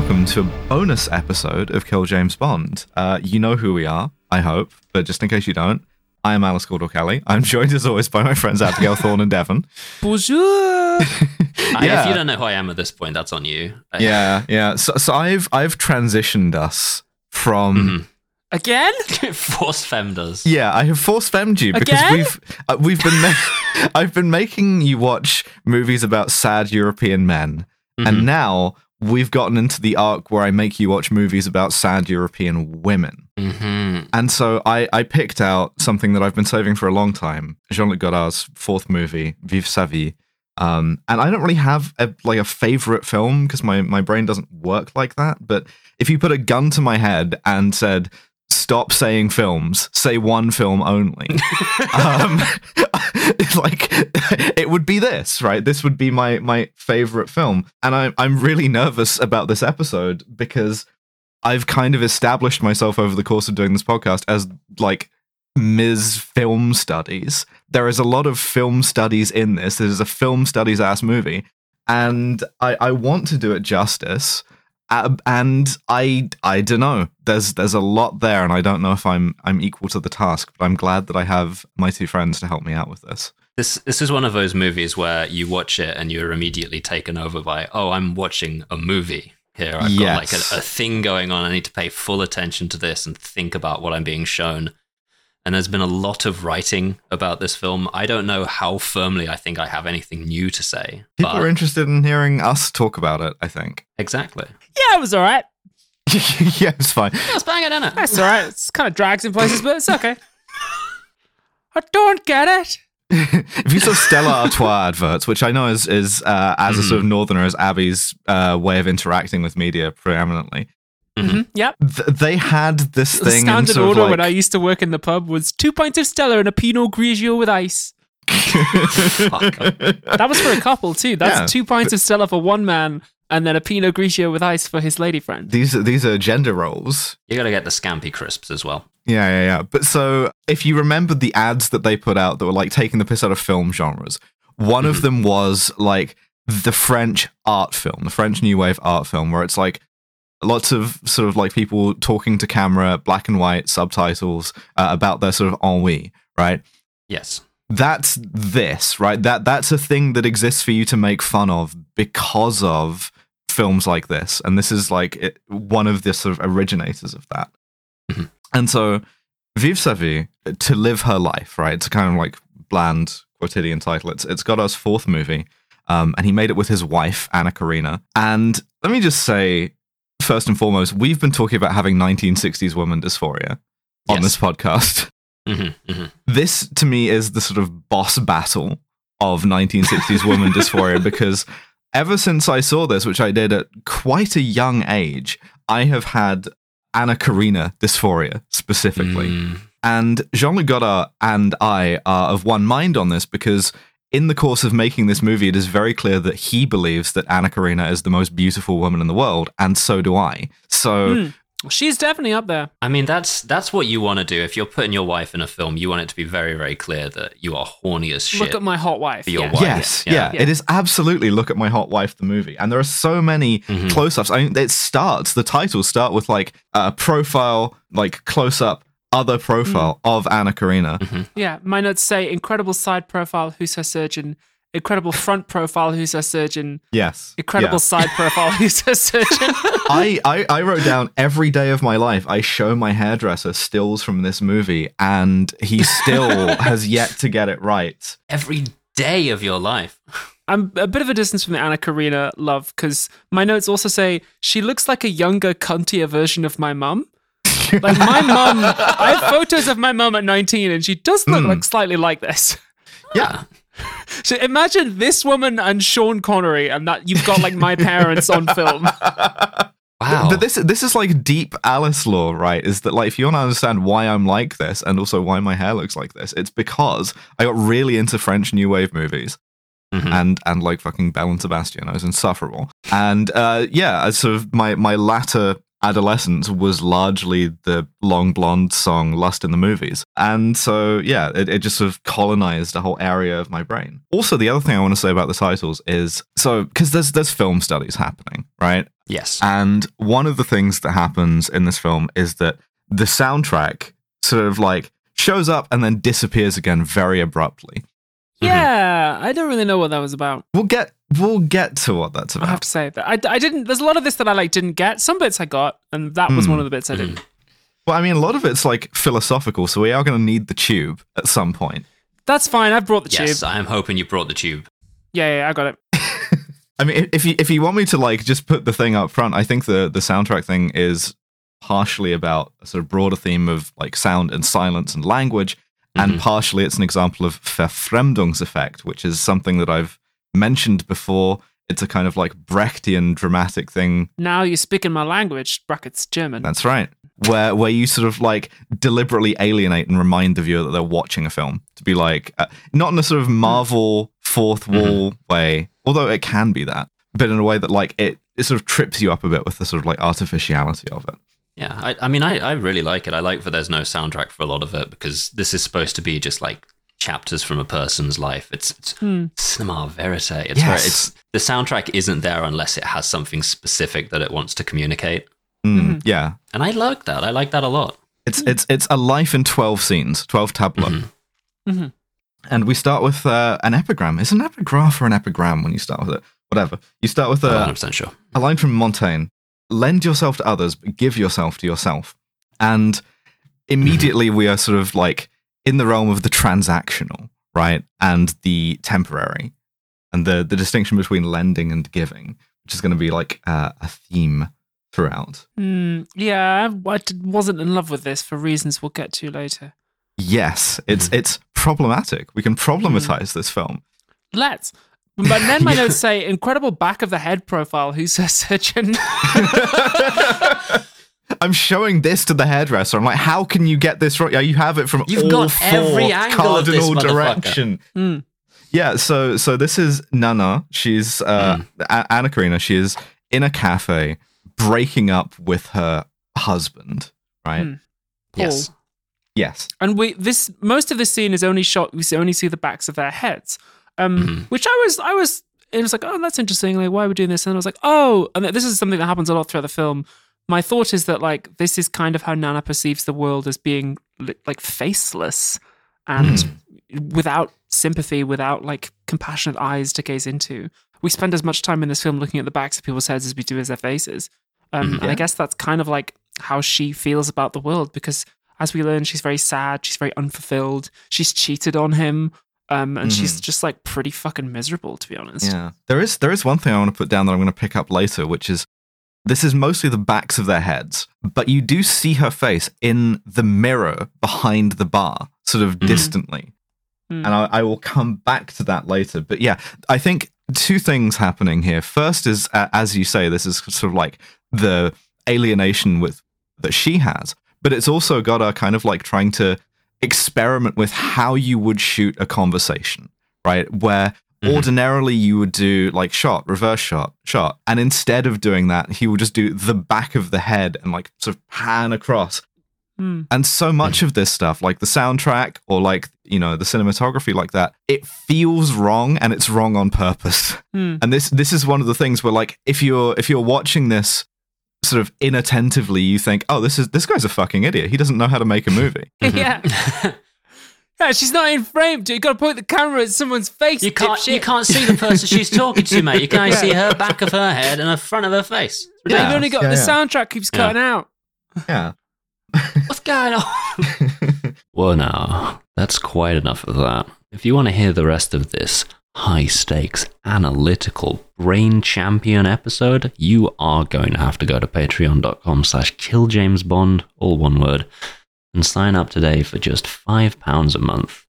Hello and welcome to a bonus episode of Kill James Bond. Uh, you know who we are, I hope, but just in case you don't, I am Alice Caldwell Kelly. I'm joined as always by my friends Abigail Thorn and Devon. Bonjour. I- Yeah. if you don't know who I am at this point, that's on you. Yeah, yeah. So, so I've I've transitioned us from Again? Force femmed us. yeah. I have force femmed you because Again? we've uh, we've been ma- I've been making you watch movies about sad European men, and now we've gotten into the arc where I make you watch movies about sad European women. hmm And so I, I picked out something that I've been saving for a long time, Jean-Luc Godard's fourth movie, Vivre sa vie. Um, and I don't really have a, like a favorite film because my, my brain doesn't work like that. But if you put a gun to my head and said, stop saying films, say one film only, um, like it would be this, right? This would be my, my favorite film. And I, I'm really nervous about this episode because I've kind of established myself over the course of doing this podcast as like Ms. Film Studies. There is a lot of film studies in this. This is a film studies ass movie, and I, I want to do it justice. Uh, and I I don't know. There's there's a lot there, and I don't know if I'm I'm equal to the task. But I'm glad that I have my two friends to help me out with this. This this is one of those movies where you watch it and you're immediately taken over by, oh, I'm watching a movie here. I've got like a, a thing going on. I need to pay full attention to this and think about what I'm being shown. And there's been a lot of writing about this film. I don't know how firmly I think I have anything new to say. People but are interested in hearing us talk about it. I think. exactly. Yeah, it was all right. yeah, it's fine. Let's bang it in it. That's all right. It's kind of drags in places, but it's okay. I don't get it. if you saw Stella Artois adverts, which I know is is uh, as a sort of northerner as Abby's uh, way of interacting with media preeminently, Mhm, Yep. th- they had this The thing. in standard sort of order like, when I used to work in the pub was two pints of Stella and a Pinot Grigio with ice. That was for a couple too. That's Yeah. two pints of Stella for one man and then a Pinot Grigio with ice for his lady friend. these are- these are gender roles. You got to get the scampy crisps as well. Yeah, yeah, yeah. But so if you remember the ads that they put out that were like taking the piss out of film genres, one of them was like the French art film, the French new wave art film, where it's like lots of sort of like people talking to camera, black and white subtitles uh, about their sort of ennui, right? Yes. That's this, right? That that's a thing that exists for you to make fun of because of films like this, and this is like it, one of the sort of originators of that. Mhm. And so, Vivre sa vie, to live her life, right? It's a kind of like bland quotidian title. It's it's Godard's fourth movie, um, and he made it with his wife Anna Karina. And let me just say, first and foremost, we've been talking about having 1960s woman dysphoria on Yes. this podcast hmm hmm this to me is the sort of boss battle of 1960s woman dysphoria because ever since I saw this, which I did at quite a young age, I have had Anna Karina dysphoria specifically. Mm. And Jean Luc Godard and I are of one mind on this because in the course of making this movie, it is very clear that he believes that Anna Karina is the most beautiful woman in the world, and so do I. So. Hmm. She's definitely up there. I mean, that's that's what you want to do. If you're putting your wife in a film, you want it to be very, very clear that you are horny as shit. Look at my hot wife. For your yeah. wife. Yes, Yeah. yeah, Yeah. It is absolutely look at my hot wife the movie, and there are so many Mhm. close-ups. I mean, it starts the titles start with like a profile, like close-up, other mm. profile of Anna Karina. Mm-hmm. Yeah, my notes say incredible side profile, who's her surgeon. Incredible front profile, who's her surgeon. Yes, Incredible Yeah. side profile, who's her surgeon. I, I I wrote down every day of my life. I show my hairdresser stills from this movie, and he still has yet to get it right. Every day of your life. I'm a bit of a distance from the Anna Karina love because my notes also say she looks like a younger, cuntier version of my mum. Like my mum, I have photos of my mum at 19, and she does look like slightly like this. Yeah, So imagine this woman and Sean Connery, and that you've got like my parents on film. Wow. But this this is like deep Alice lore, right? Is that like if you want to understand why I'm like this and also why my hair looks like this, it's because I got really into French New Wave movies. Mhm. And and like fucking Belle and Sebastian, I was insufferable. And uh, yeah, I sort of my my latter adolescence was largely the Long Blondes song Lust in the Movies. And so, yeah, it, it just sort of colonized a whole area of my brain. Also, the other thing I want to say about the titles is so, because there's, there's film studies happening, right? Yes. And one of the things that happens in this film is that the soundtrack sort of like shows up and then disappears again very abruptly. Yeah, I don't really know what that was about. We'll get we'll get to what that's about. I have to say that I, I didn't. There's a lot of this that I like didn't get. Some bits I got, and that was Hmm. one of the bits I didn't. Well, I mean, a lot of it's like philosophical, so we are going to need the tube at some point. That's fine. I've brought the yes, tube. I am hoping you brought the tube. Yeah, yeah, I got it. I mean, if you if you want me to like just put the thing up front, I think the the soundtrack thing is partially about a sort of broader theme of like sound and silence and language, and Mhm. partially it's an example of Verfremdungseffekt, which is something that I've mentioned before. It's a kind of like Brechtian dramatic thing Now you're speaking my language. Brackets German. That's right. Where where you sort of like deliberately alienate and remind the viewer that they're watching a film to be like uh, not in a sort of Marvel fourth wall way, although it can be that, but in a way that like it it sort of trips you up a bit with the sort of like artificiality of it. Yeah, I, I mean, I, I really like it. I like that there's no soundtrack for a lot of it because this is supposed to be just like chapters from a person's life. It's, it's Hmm. cinema verite. It's very, Yes. it's the soundtrack isn't there unless it has something specific that it wants to communicate. Mm, Yeah, And I like that. I like that a lot. it's it's it's a life in twelve scenes, twelve tableaux, Mhm. Mhm. and we start with uh, an epigram. Is an epigraph or an epigram when you start with it? Whatever. You start with I'm not 100% sure. a line from Montaigne lend yourself to others but give yourself to yourself and immediately we are sort of like in the realm of the transactional right and the temporary and the the distinction between lending and giving which is going to be like uh, a theme throughout Hmm, yeah, I wasn't in love with this for reasons we'll get to later. yes it's it's problematic we can problematize this film Let's. But then my notes say incredible back of the head profile. Who's a surgeon? I'm showing this to the hairdresser. I'm like, how can you get this right? Yeah, you have it from You've all got four every angle of this cardinal direction. Hmm. Yeah, so so this is Nana. She's uh, Hmm. A- Anna Karina. She is in a cafe breaking up with her husband. Right? Hmm. Yes. Paul. Yes. and we this most of this scene is only shot. We only see the backs of their heads, um, Mhm. which I was I was. It was like, oh, that's interesting. Like, why are we doing this? And I was like, oh, and this is something that happens a lot throughout the film. My thought is that like this is kind of how Nana perceives the world as being like faceless and without sympathy, without like compassionate eyes to gaze into. We spend as much time in this film looking at the backs of people's heads as we do as their faces. Um, Mhm. And I guess that's kind of like how she feels about the world because as we learn, she's very sad, she's very unfulfilled, she's cheated on him, um, and she's just like pretty fucking miserable, to be honest. Yeah. There is there is one thing I want to put down that I'm going to pick up later, which is this is mostly the backs of their heads, but you do see her face in the mirror behind the bar, sort of Mhm. distantly. Hmm. and I, I will come back to that later. But yeah, I think two things happening here. First is, uh, as you say, this is sort of like the alienation with that she has, but it's also got her kind of like trying to experiment with how you would shoot a conversation, right? Where Mhm. ordinarily you would do like shot, reverse shot, shot, and instead of doing that, he will just do the back of the head and like sort of pan across Hmm. and so much of this stuff, like the soundtrack or like, you know, the cinematography like that, it feels wrong and it's wrong on purpose. Hmm. And this this is one of the things where like if you're if you're watching this sort of inattentively, you think, Oh, this is this guy's a fucking idiot. He doesn't know how to make a movie. yeah. Yeah, she's not in frame. dude. You got to point the camera at someone's face. You can't, dipshit. you can't see the person she's talking to, mate. You can only see her back of her head and the front of her face. It's Yeah, ridiculous. you've only got Yeah, the yeah. soundtrack keeps Yeah. cutting out. Yeah. What's going on? Well, now, that's quite enough of that. If you want to hear the rest of this high stakes, analytical, brain champion episode, you are going to have to go to patreon.com slash killjamesbond, all one word, and sign up today for just £5 a month.